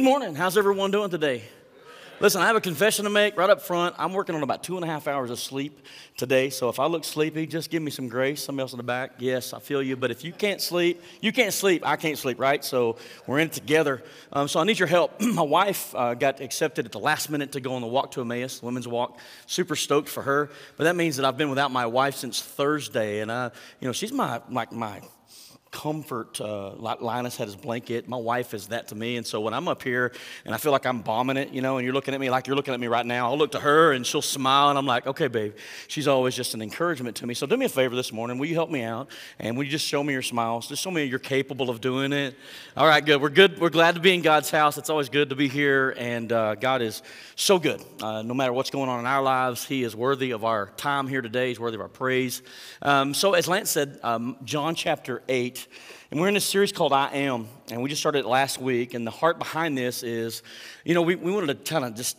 Good morning. How's everyone doing today? Listen, I have a confession to make right up front. I'm working on about two and a half hours of sleep today. So if I look sleepy, just give me some grace. Somebody else in the back, yes, I feel you. But if you can't sleep, you can't sleep. I can't sleep, right? So we're in it together. Um, so I need your help. My wife uh, got accepted at the last minute to go on the walk to Emmaus, women's walk. Super stoked for her. But that means that I've been without my wife since Thursday, and I, you know, she's my like my comfort. Uh, Linus had his blanket. My wife is that to me. And so when I'm up here and I feel like I'm bombing it, you know, and you're looking at me like you're looking at me right now, I'll look to her and she'll smile and I'm like, okay, babe. She's always just an encouragement to me. So do me a favor this morning. Will you help me out? And will you just show me your smiles? Just show me you're capable of doing it. All right, good. We're good. We're glad to be in God's house. It's always good to be here. And uh, God is so good. Uh, no matter what's going on in our lives, He is worthy of our time here today. He's worthy of our praise. Um, so as Lance said, um, John chapter 8, and we're in a series called I Am, and we just started last week. And the heart behind this is, you know, we, we wanted to kind of just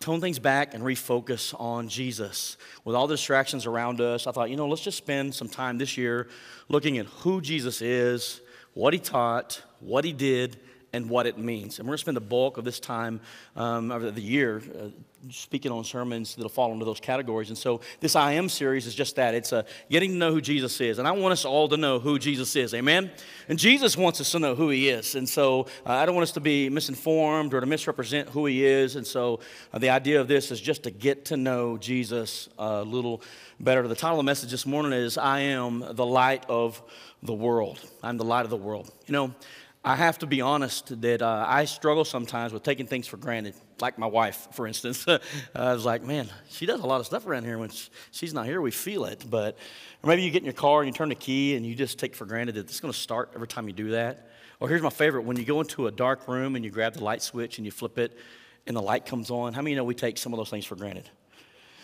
tone things back and refocus on Jesus. With all the distractions around us, I thought, you know, let's just spend some time this year looking at who Jesus is, what he taught, what he did, and what it means. And we're going to spend the bulk of this time um, of the year uh, speaking on sermons that'll fall into those categories. And so this I Am series is just that. It's a getting to know who Jesus is. And I want us all to know who Jesus is. Amen? And Jesus wants us to know who he is. And so uh, I don't want us to be misinformed or to misrepresent who he is. And so uh, the idea of this is just to get to know Jesus a little better. The title of the message this morning is I Am the Light of the World. I'm the light of the world. You know, I have to be honest that uh, I struggle sometimes with taking things for granted, like my wife, for instance. I was like, man, she does a lot of stuff around here. When she's not here, we feel it. But or maybe you get in your car and you turn the key and you just take for granted that it's going to start every time you do that. Or here's my favorite when you go into a dark room and you grab the light switch and you flip it and the light comes on. How many know we take some of those things for granted?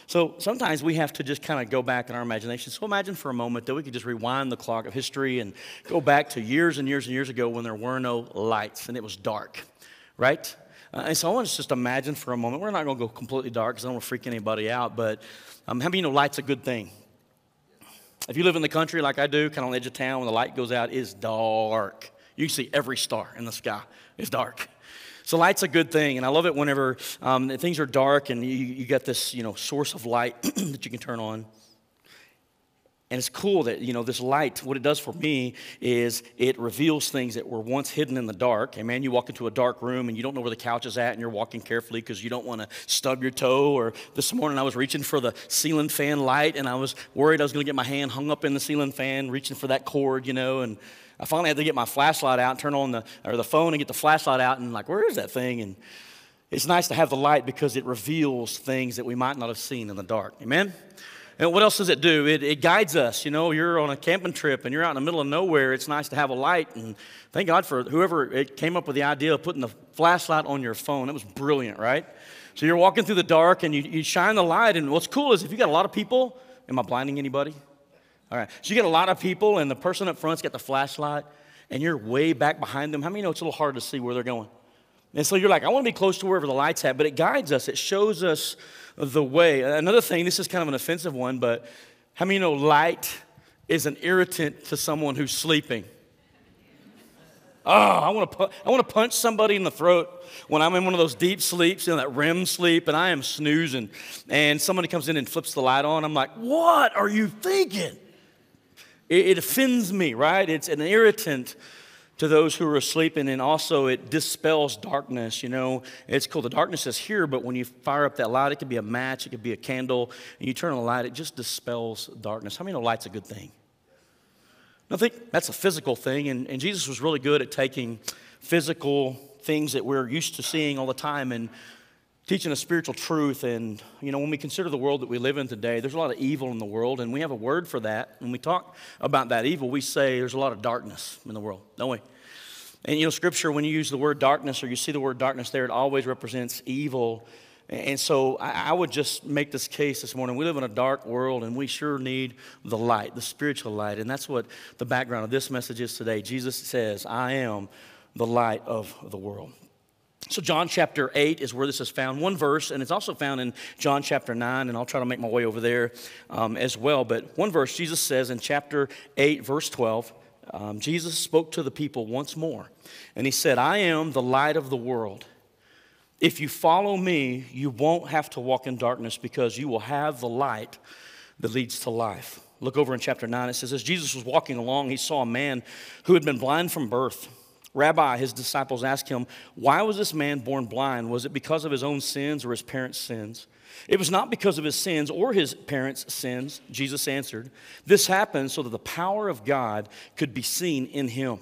So sometimes we have to just kind of go back in our imagination. So imagine for a moment that we could just rewind the clock of history and go back to years and years and years ago when there were no lights and it was dark, right? Uh, and so I want us just imagine for a moment. We're not going to go completely dark because I don't want to freak anybody out, but um, how you know light's a good thing? If you live in the country like I do, kind of on the edge of town, when the light goes out, it's dark. You can see every star in the sky. It's dark. So light's a good thing, and I love it whenever um, things are dark and you, you get this, you know, source of light that you can turn on. And it's cool that, you know, this light, what it does for me is it reveals things that were once hidden in the dark. And man, you walk into a dark room and you don't know where the couch is at and you're walking carefully because you don't want to stub your toe. Or this morning I was reaching for the ceiling fan light and I was worried I was going to get my hand hung up in the ceiling fan, reaching for that cord, you know, and I finally had to get my flashlight out, turn on the, or the phone and get the flashlight out and like, where is that thing? And it's nice to have the light because it reveals things that we might not have seen in the dark. Amen? And what else does it do? It, it guides us. You know, you're on a camping trip and you're out in the middle of nowhere. It's nice to have a light. And thank God for whoever it came up with the idea of putting the flashlight on your phone. That was brilliant, right? So you're walking through the dark and you, you shine the light. And what's cool is if you got a lot of people, am I blinding anybody? All right. So you get a lot of people, and the person up front's got the flashlight, and you're way back behind them. How many know it's a little hard to see where they're going? And so you're like, I want to be close to wherever the light's at, but it guides us, it shows us the way. Another thing, this is kind of an offensive one, but how many know light is an irritant to someone who's sleeping? Oh, I want to I want to punch somebody in the throat when I'm in one of those deep sleeps, you know, that REM sleep, and I am snoozing, and somebody comes in and flips the light on. I'm like, what are you thinking? It, it offends me, right? It's an irritant to those who are asleep, and then also it dispels darkness. You know, it's cool. The darkness is here, but when you fire up that light, it could be a match, it could be a candle, and you turn on the light, it just dispels darkness. How many know light's a good thing? I think that's a physical thing, and, and Jesus was really good at taking physical things that we're used to seeing all the time and teaching a spiritual truth. And, you know, when we consider the world that we live in today, there's a lot of evil in the world, and we have a word for that. When we talk about that evil, we say there's a lot of darkness in the world, don't we? And, you know, scripture, when you use the word darkness or you see the word darkness there, it always represents evil. And so I would just make this case this morning. We live in a dark world and we sure need the light, the spiritual light. And that's what the background of this message is today. Jesus says, I am the light of the world. So, John chapter 8 is where this is found. One verse, and it's also found in John chapter 9, and I'll try to make my way over there um, as well. But one verse, Jesus says in chapter 8, verse 12, um, Jesus spoke to the people once more, and he said, I am the light of the world. If you follow me, you won't have to walk in darkness because you will have the light that leads to life. Look over in chapter 9. It says, As Jesus was walking along, he saw a man who had been blind from birth. Rabbi, his disciples asked him, Why was this man born blind? Was it because of his own sins or his parents' sins? It was not because of his sins or his parents' sins, Jesus answered. This happened so that the power of God could be seen in him.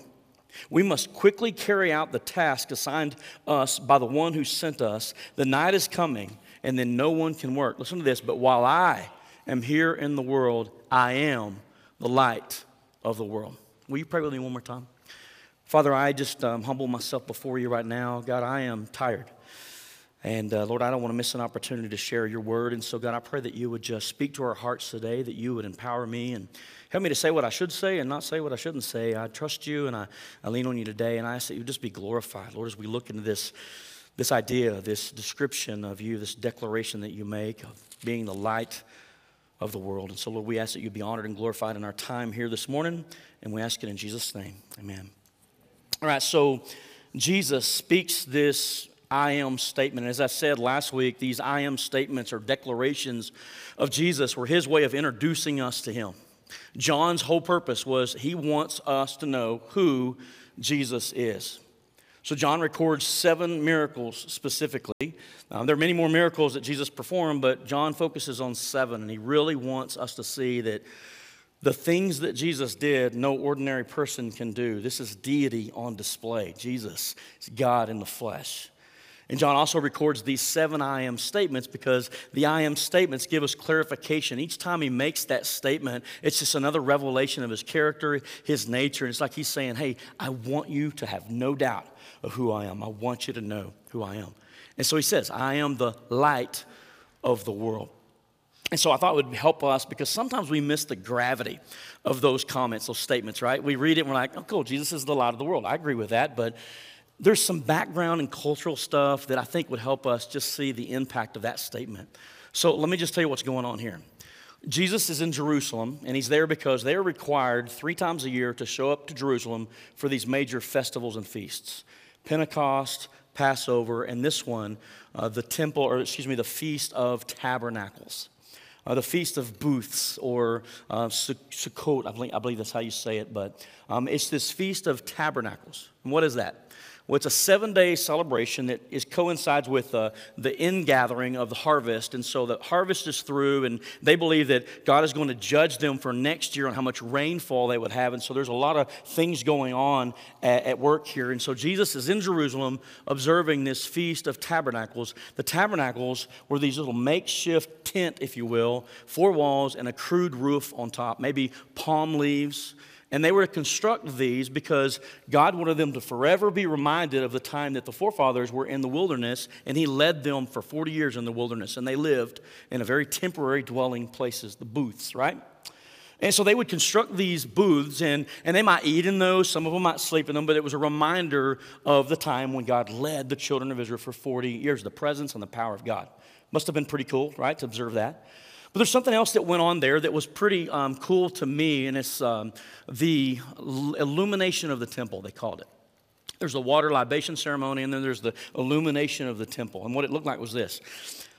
We must quickly carry out the task assigned us by the one who sent us. The night is coming, and then no one can work. Listen to this. But while I am here in the world, I am the light of the world. Will you pray with me one more time? Father, I just um, humble myself before you right now. God, I am tired. And uh, Lord, I don't want to miss an opportunity to share your word. And so, God, I pray that you would just speak to our hearts today, that you would empower me and help me to say what I should say and not say what I shouldn't say. I trust you and I, I lean on you today. And I ask that you just be glorified, Lord, as we look into this, this idea, this description of you, this declaration that you make of being the light of the world. And so, Lord, we ask that you be honored and glorified in our time here this morning. And we ask it in Jesus' name. Amen. All right, so Jesus speaks this I am statement. As I said last week, these I am statements or declarations of Jesus were his way of introducing us to him. John's whole purpose was he wants us to know who Jesus is. So, John records seven miracles specifically. Um, there are many more miracles that Jesus performed, but John focuses on seven, and he really wants us to see that the things that Jesus did, no ordinary person can do. This is deity on display. Jesus is God in the flesh. And John also records these seven I am statements because the I am statements give us clarification. Each time he makes that statement, it's just another revelation of his character, his nature. And it's like he's saying, Hey, I want you to have no doubt of who I am. I want you to know who I am. And so he says, I am the light of the world. And so I thought it would help us because sometimes we miss the gravity of those comments, those statements, right? We read it and we're like, oh, cool, Jesus is the light of the world. I agree with that. But there's some background and cultural stuff that I think would help us just see the impact of that statement. So let me just tell you what's going on here. Jesus is in Jerusalem, and he's there because they are required three times a year to show up to Jerusalem for these major festivals and feasts Pentecost, Passover, and this one, uh, the temple, or excuse me, the Feast of Tabernacles. Uh, the Feast of Booths, or uh, Sukkot, I believe, I believe, that's how you say it, but um, it's this Feast of Tabernacles. And what is that? Well, it's a seven day celebration that is, coincides with uh, the ingathering of the harvest. And so the harvest is through, and they believe that God is going to judge them for next year on how much rainfall they would have. And so there's a lot of things going on at, at work here. And so Jesus is in Jerusalem observing this Feast of Tabernacles. The tabernacles were these little makeshift tent, if you will, four walls and a crude roof on top, maybe palm leaves. And they were to construct these because God wanted them to forever be reminded of the time that the forefathers were in the wilderness, and He led them for 40 years in the wilderness. And they lived in a very temporary dwelling places, the booths, right? And so they would construct these booths, and, and they might eat in those, some of them might sleep in them, but it was a reminder of the time when God led the children of Israel for 40 years, the presence and the power of God. Must have been pretty cool, right, to observe that. But there's something else that went on there that was pretty um, cool to me, and it's um, the illumination of the temple, they called it. There's a water libation ceremony, and then there's the illumination of the temple. And what it looked like was this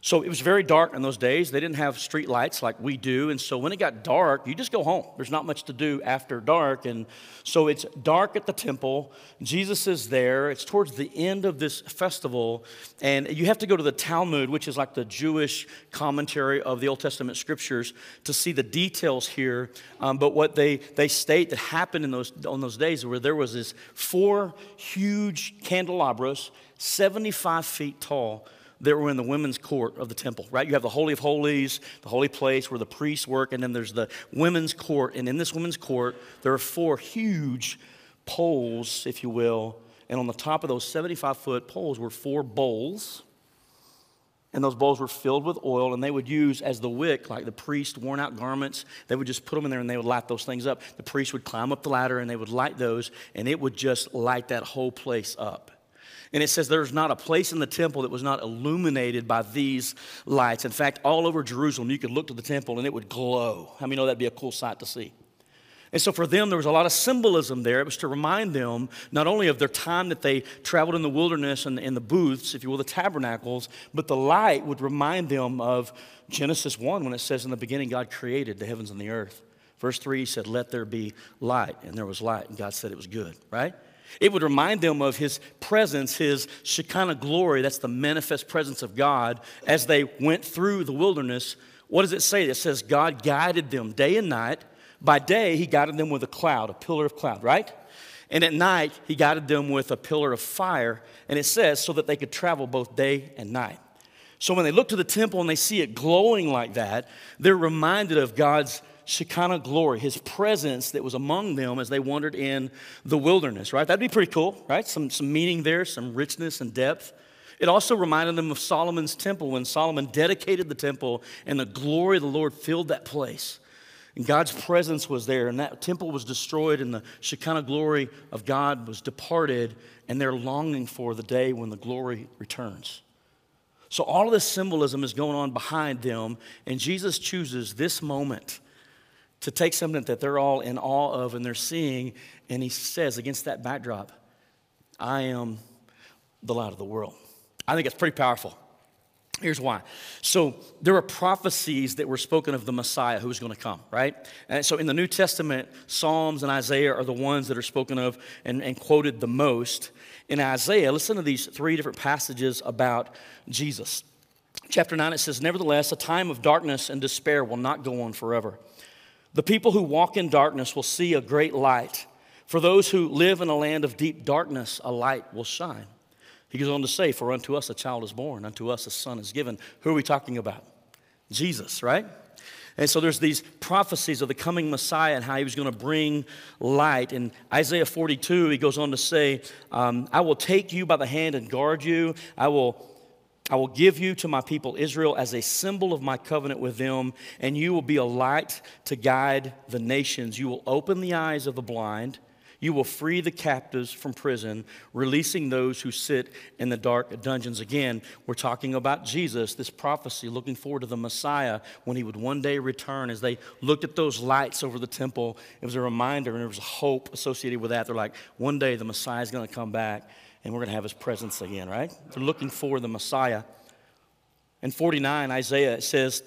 so it was very dark in those days. They didn't have street lights like we do. And so when it got dark, you just go home. There's not much to do after dark. And so it's dark at the temple. Jesus is there. It's towards the end of this festival. And you have to go to the Talmud, which is like the Jewish commentary of the Old Testament scriptures, to see the details here. Um, but what they, they state that happened in those, on those days where there was this four huge candelabras, 75 feet tall that were in the women's court of the temple, right? You have the Holy of Holies, the holy place where the priests work, and then there's the women's court. And in this women's court, there are four huge poles, if you will. And on the top of those 75 foot poles were four bowls. And those bowls were filled with oil, and they would use as the wick, like the priest worn out garments, they would just put them in there and they would light those things up. The priest would climb up the ladder and they would light those, and it would just light that whole place up. And it says there's not a place in the temple that was not illuminated by these lights. In fact, all over Jerusalem, you could look to the temple and it would glow. How many know that'd be a cool sight to see? And so for them, there was a lot of symbolism there. It was to remind them not only of their time that they traveled in the wilderness and in the booths, if you will, the tabernacles, but the light would remind them of Genesis 1 when it says in the beginning, God created the heavens and the earth. Verse 3 he said, Let there be light. And there was light. And God said it was good, right? It would remind them of his presence, his Shekinah glory. That's the manifest presence of God as they went through the wilderness. What does it say? It says God guided them day and night by day, he guided them with a cloud, a pillar of cloud, right? And at night, he guided them with a pillar of fire. And it says, so that they could travel both day and night. So when they look to the temple and they see it glowing like that, they're reminded of God's Shekinah glory, his presence that was among them as they wandered in the wilderness, right? That'd be pretty cool, right? Some, some meaning there, some richness and depth. It also reminded them of Solomon's temple when Solomon dedicated the temple and the glory of the Lord filled that place. And God's presence was there, and that temple was destroyed, and the Shekinah glory of God was departed, and they're longing for the day when the glory returns. So, all of this symbolism is going on behind them, and Jesus chooses this moment to take something that they're all in awe of and they're seeing, and he says, against that backdrop, I am the light of the world. I think it's pretty powerful. Here's why. So there are prophecies that were spoken of the Messiah who was going to come, right? And so in the New Testament, Psalms and Isaiah are the ones that are spoken of and, and quoted the most. In Isaiah, listen to these three different passages about Jesus. Chapter 9, it says, Nevertheless, a time of darkness and despair will not go on forever. The people who walk in darkness will see a great light. For those who live in a land of deep darkness, a light will shine. He goes on to say, For unto us a child is born, unto us a son is given. Who are we talking about? Jesus, right? And so there's these prophecies of the coming Messiah and how he was going to bring light. In Isaiah 42, he goes on to say, um, I will take you by the hand and guard you. I will, I will give you to my people Israel as a symbol of my covenant with them, and you will be a light to guide the nations. You will open the eyes of the blind you will free the captives from prison, releasing those who sit in the dark dungeons. Again, we're talking about Jesus, this prophecy, looking forward to the Messiah when he would one day return. As they looked at those lights over the temple, it was a reminder and there was hope associated with that. They're like, one day the Messiah is going to come back and we're going to have his presence again, right? They're looking for the Messiah. In 49, Isaiah says,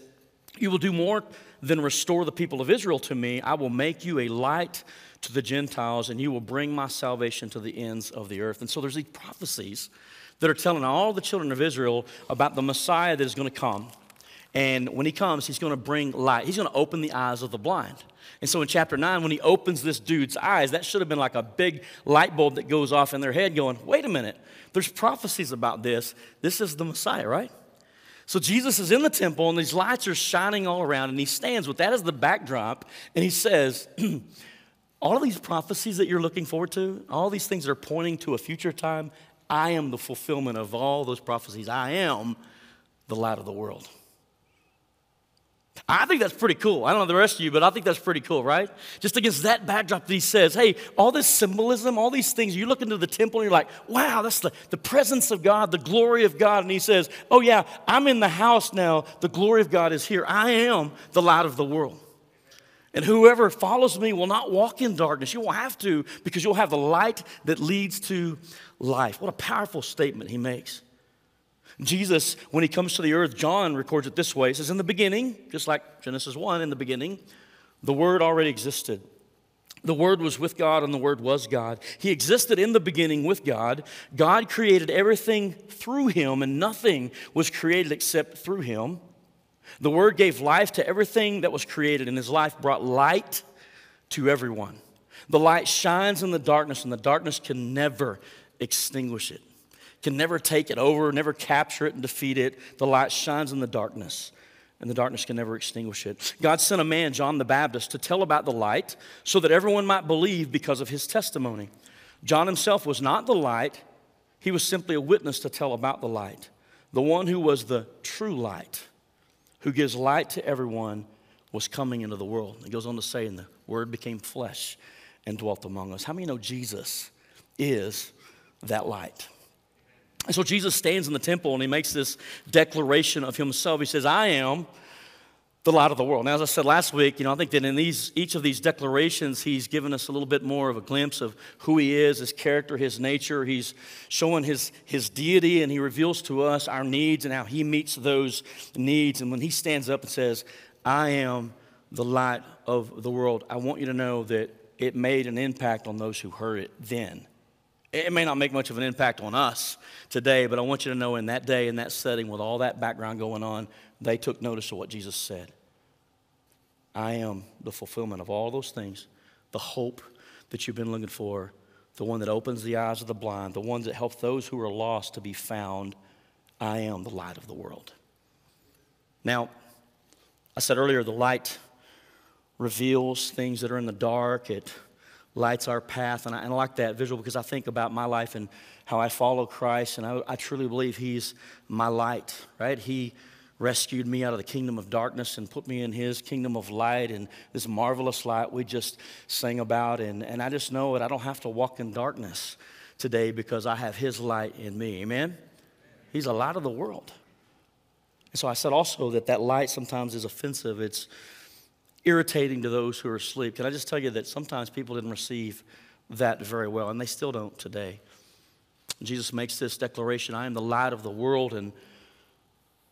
You will do more than restore the people of Israel to me. I will make you a light to the Gentiles, and you will bring my salvation to the ends of the earth. And so there's these prophecies that are telling all the children of Israel about the Messiah that is going to come. And when he comes, he's going to bring light. He's going to open the eyes of the blind. And so in chapter 9, when he opens this dude's eyes, that should have been like a big light bulb that goes off in their head, going, wait a minute, there's prophecies about this. This is the Messiah, right? So Jesus is in the temple, and these lights are shining all around, and he stands with that as the backdrop, and he says, all of these prophecies that you're looking forward to, all these things that are pointing to a future time, I am the fulfillment of all those prophecies. I am the light of the world. I think that's pretty cool. I don't know the rest of you, but I think that's pretty cool, right? Just against that backdrop that he says, hey, all this symbolism, all these things, you look into the temple and you're like, wow, that's the, the presence of God, the glory of God. And he says, oh, yeah, I'm in the house now. The glory of God is here. I am the light of the world. And whoever follows me will not walk in darkness. You won't have to because you'll have the light that leads to life. What a powerful statement he makes. Jesus, when he comes to the earth, John records it this way. He says, In the beginning, just like Genesis 1, in the beginning, the Word already existed. The Word was with God, and the Word was God. He existed in the beginning with God. God created everything through him, and nothing was created except through him. The Word gave life to everything that was created, and His life brought light to everyone. The light shines in the darkness, and the darkness can never extinguish it, can never take it over, never capture it and defeat it. The light shines in the darkness, and the darkness can never extinguish it. God sent a man, John the Baptist, to tell about the light so that everyone might believe because of his testimony. John himself was not the light, he was simply a witness to tell about the light, the one who was the true light who gives light to everyone, was coming into the world. He goes on to say, and the word became flesh and dwelt among us. How many know Jesus is that light? And so Jesus stands in the temple and he makes this declaration of himself. He says, I am the light of the world. Now, as I said last week, you know, I think that in these, each of these declarations, he's given us a little bit more of a glimpse of who he is, his character, his nature. He's showing his, his deity, and he reveals to us our needs and how he meets those needs. And when he stands up and says, I am the light of the world, I want you to know that it made an impact on those who heard it then. It may not make much of an impact on us today, but I want you to know in that day, in that setting, with all that background going on, they took notice of what Jesus said. I am the fulfillment of all those things, the hope that you've been looking for, the one that opens the eyes of the blind, the ones that help those who are lost to be found. I am the light of the world. Now, I said earlier, the light reveals things that are in the dark. It lights our path. And I, and I, like that visual because I think about my life and how I follow Christ. And I, I truly believe He's my light, right? He rescued me out of the kingdom of darkness and put me in his kingdom of light and this marvelous light we just sang about. And, and I just know that I don't have to walk in darkness today because I have his light in me. Amen? He's a light of the world. And so I said also that that light sometimes is offensive. It's irritating to those who are asleep. Can I just tell you that sometimes people didn't receive that very well, and they still don't today. Jesus makes this declaration I am the light of the world, and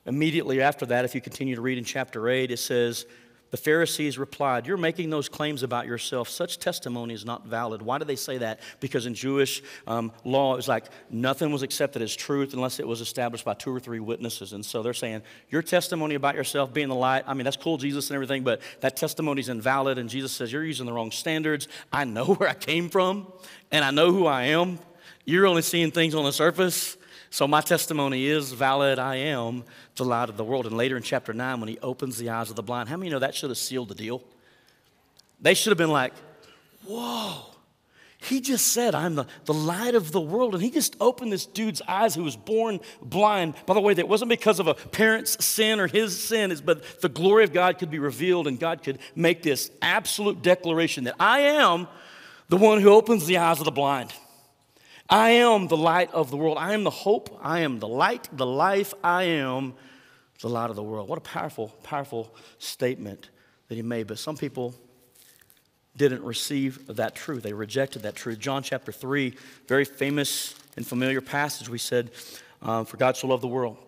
Immediately after that, if you continue to read in chapter 8, it says, The Pharisees replied, You're making those claims about yourself. Such testimony is not valid. Why do they say that? Because in Jewish um, law, it was like nothing was accepted as truth unless it was established by two or three witnesses. And so they're saying, Your testimony about yourself being the light, I mean, that's cool, Jesus, and everything, but that testimony is invalid. And Jesus says, You're using the wrong standards. I know where I came from, and I know who I am. You're only seeing things on the surface. So my testimony is valid. I am the light of the world. And later in chapter 9, when he opens the eyes of the blind, how many know that should have sealed the deal? They should have been like, whoa. He just said, I'm the, the light of the world. And he just opened this dude's eyes who was born blind. By the way, that wasn't because of a parent's sin or his sin, but the glory of God could be revealed and God could make this absolute declaration that I am the one who opens the eyes of the blind. I am the light of the world. I am the hope. I am the light, the life. I am the light of the world. What a powerful, powerful statement that he made. But some people didn't receive that truth. They rejected that truth. John chapter 3, very famous and familiar passage, we said, um, For God so loved the world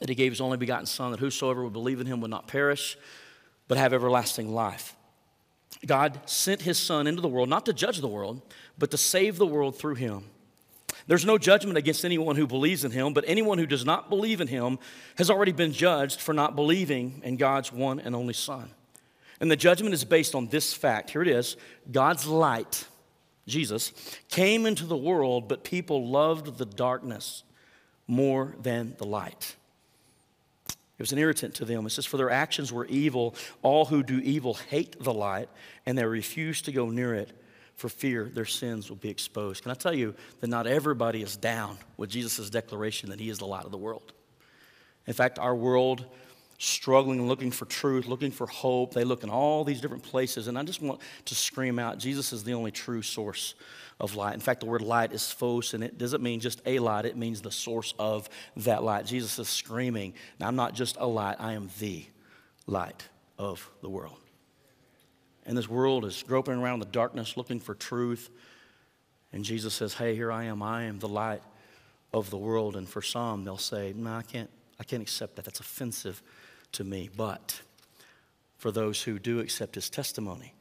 that he gave his only begotten Son, that whosoever would believe in him would not perish, but have everlasting life. God sent his Son into the world, not to judge the world, but to save the world through him. There's no judgment against anyone who believes in him, but anyone who does not believe in him has already been judged for not believing in God's one and only Son. And the judgment is based on this fact. Here it is God's light, Jesus, came into the world, but people loved the darkness more than the light. It was an irritant to them. It says, For their actions were evil. All who do evil hate the light, and they refuse to go near it for fear their sins will be exposed. Can I tell you that not everybody is down with Jesus' declaration that he is the light of the world? In fact, our world, struggling, looking for truth, looking for hope, they look in all these different places. And I just want to scream out Jesus is the only true source of light. In fact, the word light is phos, and it doesn't mean just a light, it means the source of that light. Jesus is screaming, I'm not just a light, I am the light of the world. And this world is groping around the darkness looking for truth. And Jesus says, Hey, here I am. I am the light of the world. And for some, they'll say, No, I can't, I can't accept that. That's offensive to me. But for those who do accept his testimony,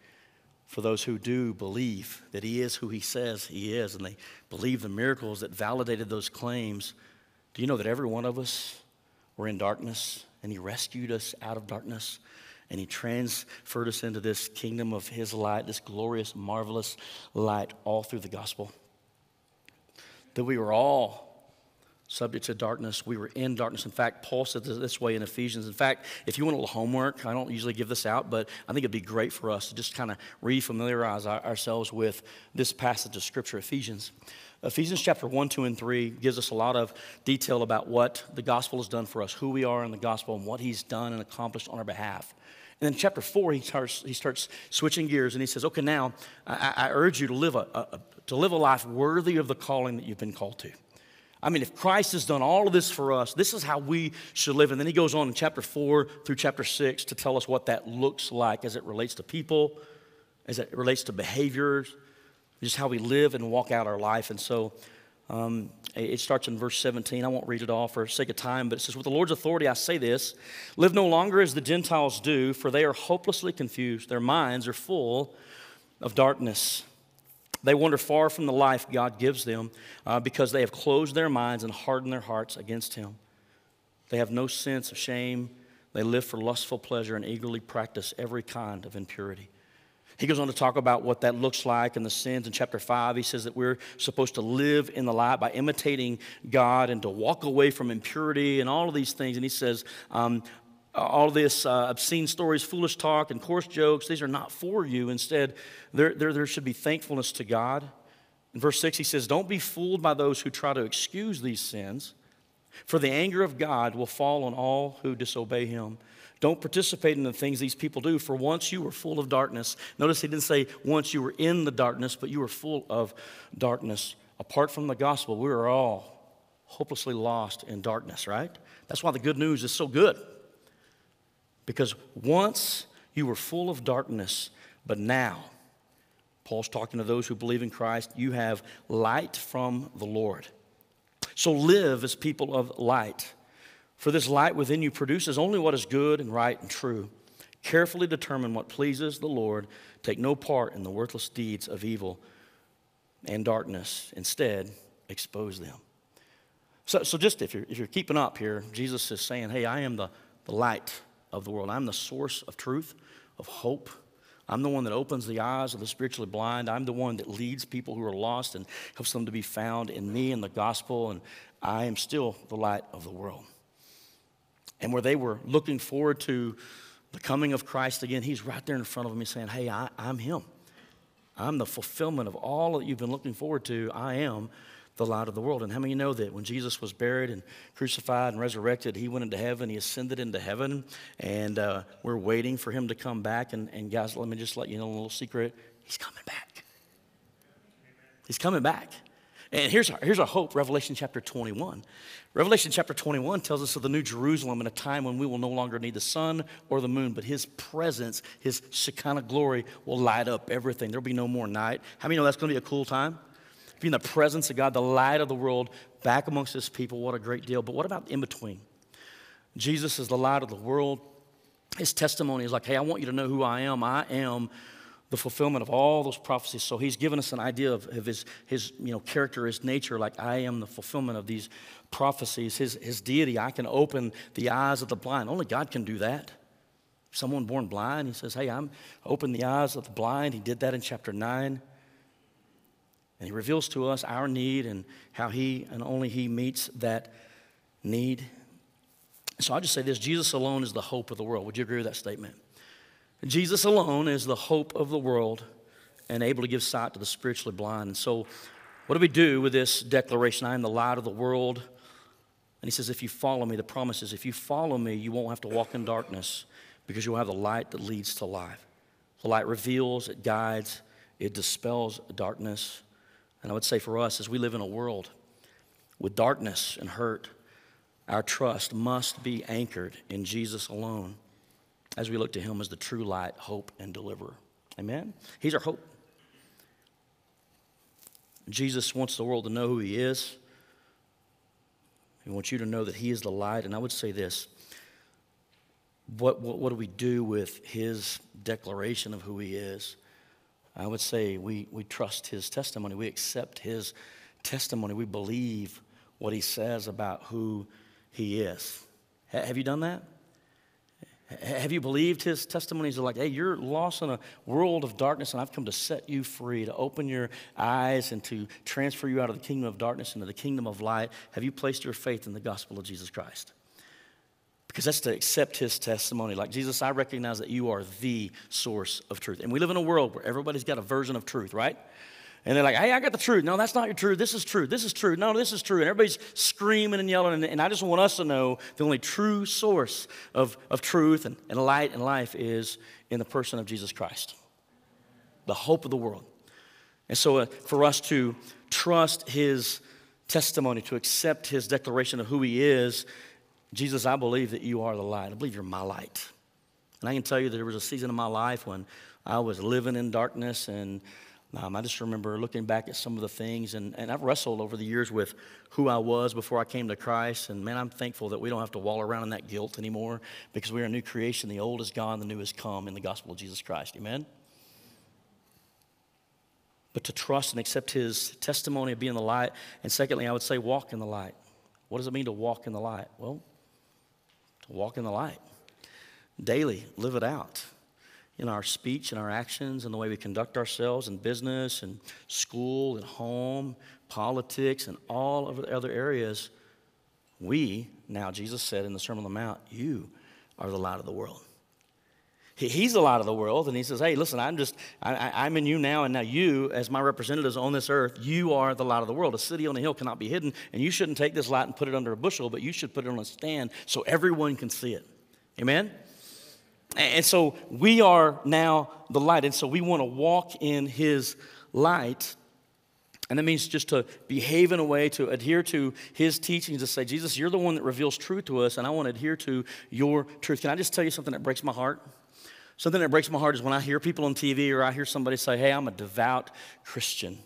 for those who do believe that he is who he says he is, and they believe the miracles that validated those claims, do you know that every one of us were in darkness and he rescued us out of darkness? And he transferred us into this kingdom of his light, this glorious, marvelous light, all through the gospel. That we were all subject to darkness. We were in darkness. In fact, Paul said this way in Ephesians. In fact, if you want a little homework, I don't usually give this out, but I think it'd be great for us to just kind of refamiliarize ourselves with this passage of Scripture, Ephesians. Ephesians chapter 1, 2, and 3 gives us a lot of detail about what the gospel has done for us, who we are in the gospel, and what he's done and accomplished on our behalf. And then chapter four, he starts, he starts switching gears and he says, Okay, now I, I urge you to live a, a, to live a life worthy of the calling that you've been called to. I mean, if Christ has done all of this for us, this is how we should live. And then he goes on in chapter 4 through chapter 6 to tell us what that looks like as it relates to people, as it relates to behaviors, just how we live and walk out our life. And so um, it starts in verse 17. I won't read it all for sake of time, but it says, With the Lord's authority, I say this live no longer as the Gentiles do, for they are hopelessly confused. Their minds are full of darkness. They wander far from the life God gives them uh, because they have closed their minds and hardened their hearts against Him. They have no sense of shame. They live for lustful pleasure and eagerly practice every kind of impurity. He goes on to talk about what that looks like and the sins in chapter 5. He says that we're supposed to live in the light by imitating God and to walk away from impurity and all of these things. And he says, um, all this uh, obscene stories, foolish talk, and coarse jokes, these are not for you. Instead, there, there, there should be thankfulness to God. In verse 6, he says, Don't be fooled by those who try to excuse these sins, for the anger of God will fall on all who disobey him. Don't participate in the things these people do, for once you were full of darkness. Notice he didn't say once you were in the darkness, but you were full of darkness. Apart from the gospel, we are all hopelessly lost in darkness, right? That's why the good news is so good. Because once you were full of darkness, but now, Paul's talking to those who believe in Christ, you have light from the Lord. So live as people of light. For this light within you produces only what is good and right and true. Carefully determine what pleases the Lord. Take no part in the worthless deeds of evil and darkness. Instead, expose them. So, so just if you're, if you're keeping up here, Jesus is saying, Hey, I am the, the light of the world. I'm the source of truth, of hope. I'm the one that opens the eyes of the spiritually blind. I'm the one that leads people who are lost and helps them to be found in me and the gospel. And I am still the light of the world. And where they were looking forward to the coming of Christ again, he's right there in front of them. He's saying, Hey, I, am him. I'm the fulfillment of all that you've been looking forward to. I am the light of the world. And how many know that when Jesus was buried and crucified and resurrected, he went into heaven, he ascended into heaven, and uh, we're waiting for him to come back. And, and guys, let me just let you know a little secret he's coming back. He's coming back. And here's our, here's our hope Revelation chapter 21. Revelation chapter 21 tells us of the New Jerusalem in a time when we will no longer need the sun or the moon, but His presence, His Shekinah glory will light up everything. There'll be no more night. How many know that's going to be a cool time? Be in the presence of God, the light of the world, back amongst his people. What a great deal. But what about in between? Jesus is the light of the world. His testimony is like, hey, I want you to know who I am. I am the fulfillment of all those prophecies. So he's given us an idea of, of, his, his you know, character, his nature, like I am the fulfillment of these prophecies. His, his deity, I can open the eyes of the blind. Only God can do that. Someone born blind, he says, hey, I'm open the eyes of the blind. He did that in chapter 9. And he reveals to us our need and how he and only he meets that need. So I'll just say this Jesus alone is the hope of the world. Would you agree with that statement? Jesus alone is the hope of the world and able to give sight to the spiritually blind. And so, what do we do with this declaration? I am the light of the world. And he says, if you follow me, the promise is if you follow me, you won't have to walk in darkness because you'll have the light that leads to life. The light reveals, it guides, it dispels darkness. And I would say for us, as we live in a world with darkness and hurt, our trust must be anchored in Jesus alone as we look to Him as the true light, hope, and deliverer. Amen? He's our hope. Jesus wants the world to know who He is. He wants you to know that He is the light. And I would say this what, what, what do we do with His declaration of who He is? I would say we, we trust his testimony. We accept his testimony. We believe what he says about who he is. have you done that? have you believed his testimonies are like, hey, you're lost in a world of darkness, and I've come to set you free, to open your eyes, and to transfer you out of the kingdom of darkness into the kingdom of light? Have you placed your faith in the gospel of Jesus Christ? Because that's to accept his testimony. Like, Jesus, I recognize that you are the source of truth. And we live in a world where everybody's got a version of truth, right? And they're like, hey, I got the truth. No, that's not your truth. This is true. This is true. No, this is true. And everybody's screaming and yelling. And, and I just want us to know the only true source of, of truth and, and light and life is in the person of Jesus Christ, the hope of the world. And so, uh, for us to trust his testimony, to accept his declaration of who he is, Jesus, I believe that you are the light. I believe you're my light. And I can tell you that there was a season of my life when I was living in darkness and um, I just remember looking back at some of the things, and, and I've wrestled over the years with who I was before I came to Christ. And man, I'm thankful that we don't have to wallow around in that guilt anymore because we're a new creation. The old is gone, the new has come in the gospel of Jesus Christ. Amen? But to trust and accept his testimony of being the light. And secondly, I would say walk in the light. What does it mean to walk in the light? Well, walk in the light. Daily, live it out in our speech and our actions and the way we conduct ourselves in business and school and home, politics, and all of the other areas, we, now Jesus said in the Sermon on the Mount, you are the light of the world. He's the light of the world, and he says, Hey, listen, I'm just, I, am in you now, and now you, as my representatives on this earth, you are the light of the world. A city on a hill cannot be hidden, and you shouldn't take this light and put it under a bushel, but you should put it on a stand so everyone can see it. Amen? And so we are now the light. And so we want to walk in his light. And that means just to behave in a way to adhere to his teachings, to say, Jesus, you're the one that reveals truth to us, and I want to adhere to your truth. Can I just tell you something that breaks my heart? Something that breaks my heart is when I hear people on TV or I hear somebody say, Hey, I'm a devout Christian.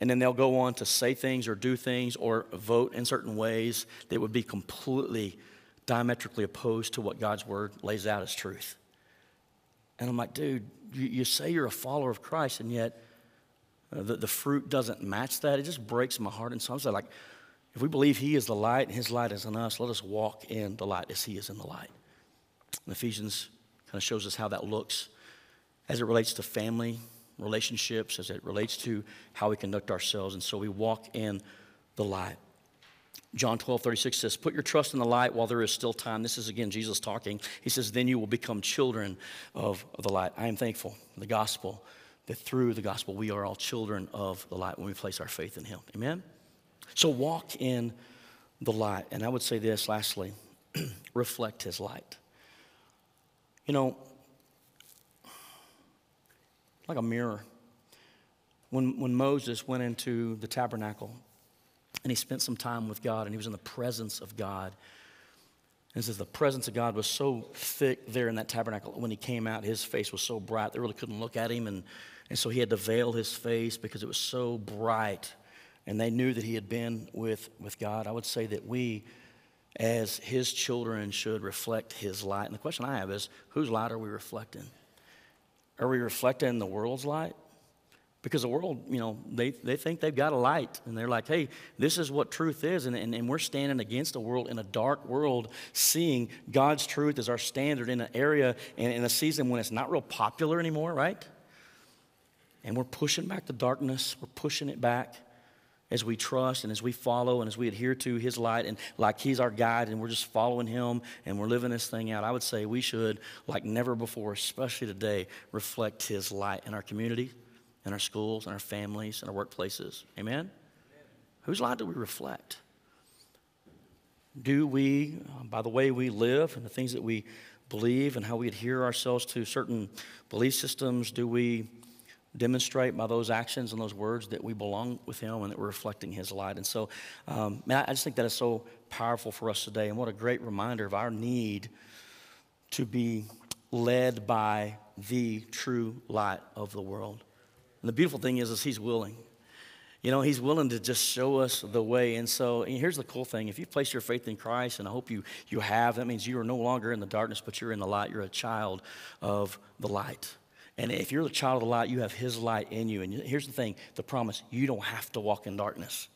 And then they'll go on to say things or do things or vote in certain ways that would be completely diametrically opposed to what God's word lays out as truth. And I'm like, dude, you, you say you're a follower of Christ, and yet uh, the, the fruit doesn't match that. It just breaks my heart. And so I'm like, if we believe He is the light and His light is in us, let us walk in the light as He is in the light. And Ephesians kind of shows us how that looks as it relates to family relationships, as it relates to how we conduct ourselves. And so we walk in the light. John 12, 36 says, Put your trust in the light while there is still time. This is again Jesus talking. He says, Then you will become children of the light. I am thankful, the gospel, that through the gospel we are all children of the light when we place our faith in Him. Amen? So walk in the light. And I would say this lastly reflect His light. You know, like a mirror. When, when Moses went into the tabernacle, and he spent some time with God, and he was in the presence of God. And it says the presence of God was so thick there in that tabernacle. When he came out, his face was so bright, they really couldn't look at him. And, and so he had to veil his face because it was so bright. And they knew that he had been with, with God. I would say that we, as his children, should reflect his light. And the question I have is whose light are we reflecting? Are we reflecting the world's light? Because the world, you know, they, they think they've got a light and they're like, hey, this is what truth is. And, and, and we're standing against a world in a dark world, seeing God's truth as our standard in an area and in a season when it's not real popular anymore, right? And we're pushing back the darkness, we're pushing it back as we trust and as we follow and as we adhere to His light and like He's our guide and we're just following Him and we're living this thing out. I would say we should, like never before, especially today, reflect His light in our community in our schools, in our families, in our workplaces. Amen? Amen. Whose light do we reflect? Do we, by the way we live and the things that we believe and how we adhere ourselves to certain belief systems, do we demonstrate by those actions and those words that we belong with Him and that we're reflecting His light? And so, um, man, I just think that is so powerful for us today. And what a great reminder of our need to be led by the true light of the world. And the beautiful thing is, is he's willing. You know, he's willing to just show us the way. And so and here's the cool thing. If you've placed your faith in Christ, and I hope you, you have, that means you are no longer in the darkness, but you're in the light. You're a child of the light. And if you're the child of the light, you have his light in you. And here's the thing the promise you don't have to walk in darkness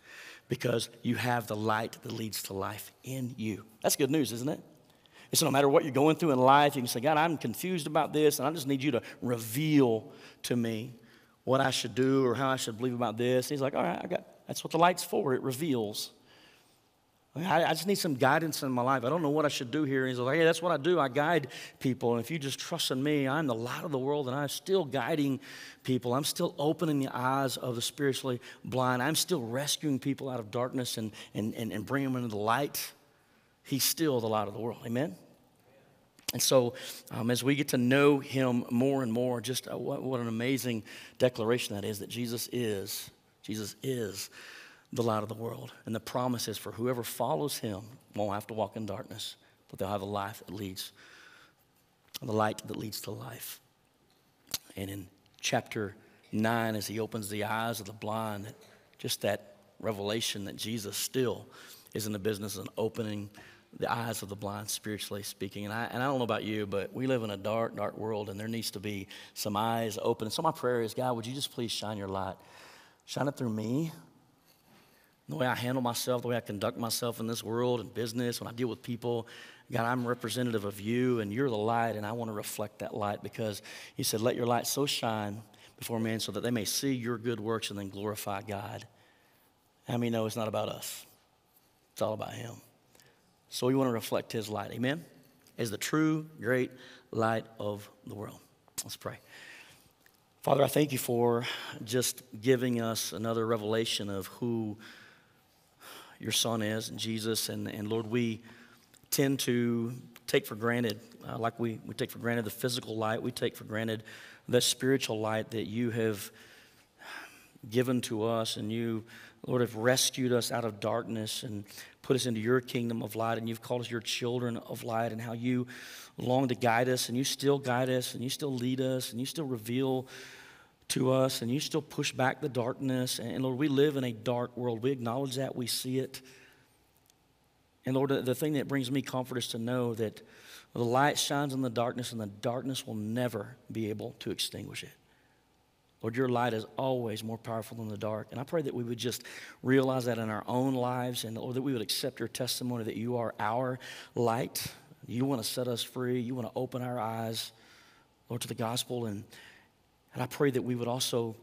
because you have the light that leads to life in you. That's good news, isn't it? And so no matter what you're going through in life, you can say, God, I'm confused about this, and I just need you to reveal to me what I should do or how I should believe about this. And He's like, all right, I got, that's what the light's for. It reveals. I, just need some guidance in my life. I don't know what I should do here. he's like, hey, that's what I do. I guide people. And if you just trust in me, I'm the light of the world and I'm still guiding people. I'm still opening the eyes of the spiritually blind. I'm still rescuing people out of darkness and, and, and, and bringing them into the light. He's still the light of the world. Amen? And so, um, as we get to know him more and more, just uh, what, what an amazing declaration that is that Jesus is, Jesus is the light of the world. And the promise is for whoever follows him won't have to walk in darkness, but they'll have a life that leads, the light that leads to life. And in chapter 9, as he opens the eyes of the blind, just that revelation that Jesus still is in the business of opening the eyes of the blind, spiritually speaking. And I, and I don't know about you, but we live in a dark, dark world, and there needs to be some eyes open. And so my prayer is, God, would you just please shine your light? Shine it through me, the way I handle myself, the way I conduct myself in this world and business, when I deal with people. God, I'm representative of you, and you're the light, and I want to reflect that light because you said, Let your light so shine before men so that they may see your good works and then glorify God. How many know it's not about us? It's all about Him. So we want to reflect His light. Amen? As the true, great light of the world. Let's pray. Father, I thank you for just giving us another revelation of who your son is, and Jesus. And, and Lord, we tend to take for granted, uh, like we, we take for granted the physical light, we take for granted the spiritual light that you have given to us, and you, Lord, have rescued us out of darkness and put us into your kingdom of light, and you've called us your children of light, and how you long to guide us, and you still guide us, and you still lead us, and you still reveal to us, and you still push back the darkness. And Lord, we live in a dark world. We acknowledge that, we see it. And Lord, the thing that brings me comfort is to know that the light shines in the darkness, and the darkness will never be able to extinguish it. Lord, your light is always more powerful than the dark. And I pray that we would just realize that in our own lives, and Lord, that we would accept your testimony that you are our light. You want to set us free, you want to open our eyes, Lord, to the gospel. And and I pray that we would also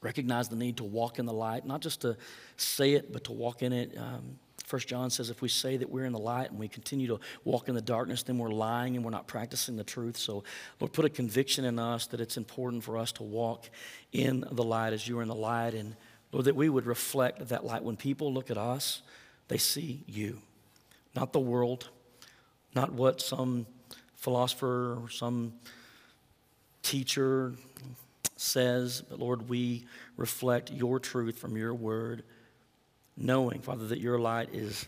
recognize the need to walk in the light, not just to say it, but to walk in it. Um, First John says if we say that we're in the light and we continue to walk in the darkness, then we're lying and we're not practicing the truth. So, Lord, put a conviction in us that it's important for us to walk in the light as you are in the light. And, Lord, that we would reflect that light. When people look at us, they see you, not the world, not what some philosopher or some teacher says, but Lord, we reflect your truth from your word, knowing, Father, that your light is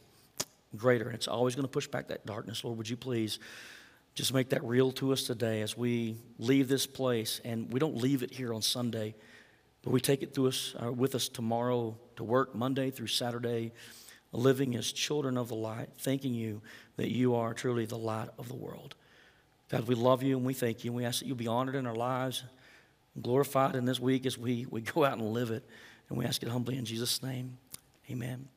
greater and it's always going to push back that darkness. Lord, would you please just make that real to us today as we leave this place and we don't leave it here on Sunday, but we take it through us, uh, with us tomorrow to work, Monday through Saturday, living as children of the light, thanking you that you are truly the light of the world. God, we love you and we thank you. And we ask that you be honored in our lives, glorified in this week as we, we go out and live it. And we ask it humbly in Jesus' name. Amen.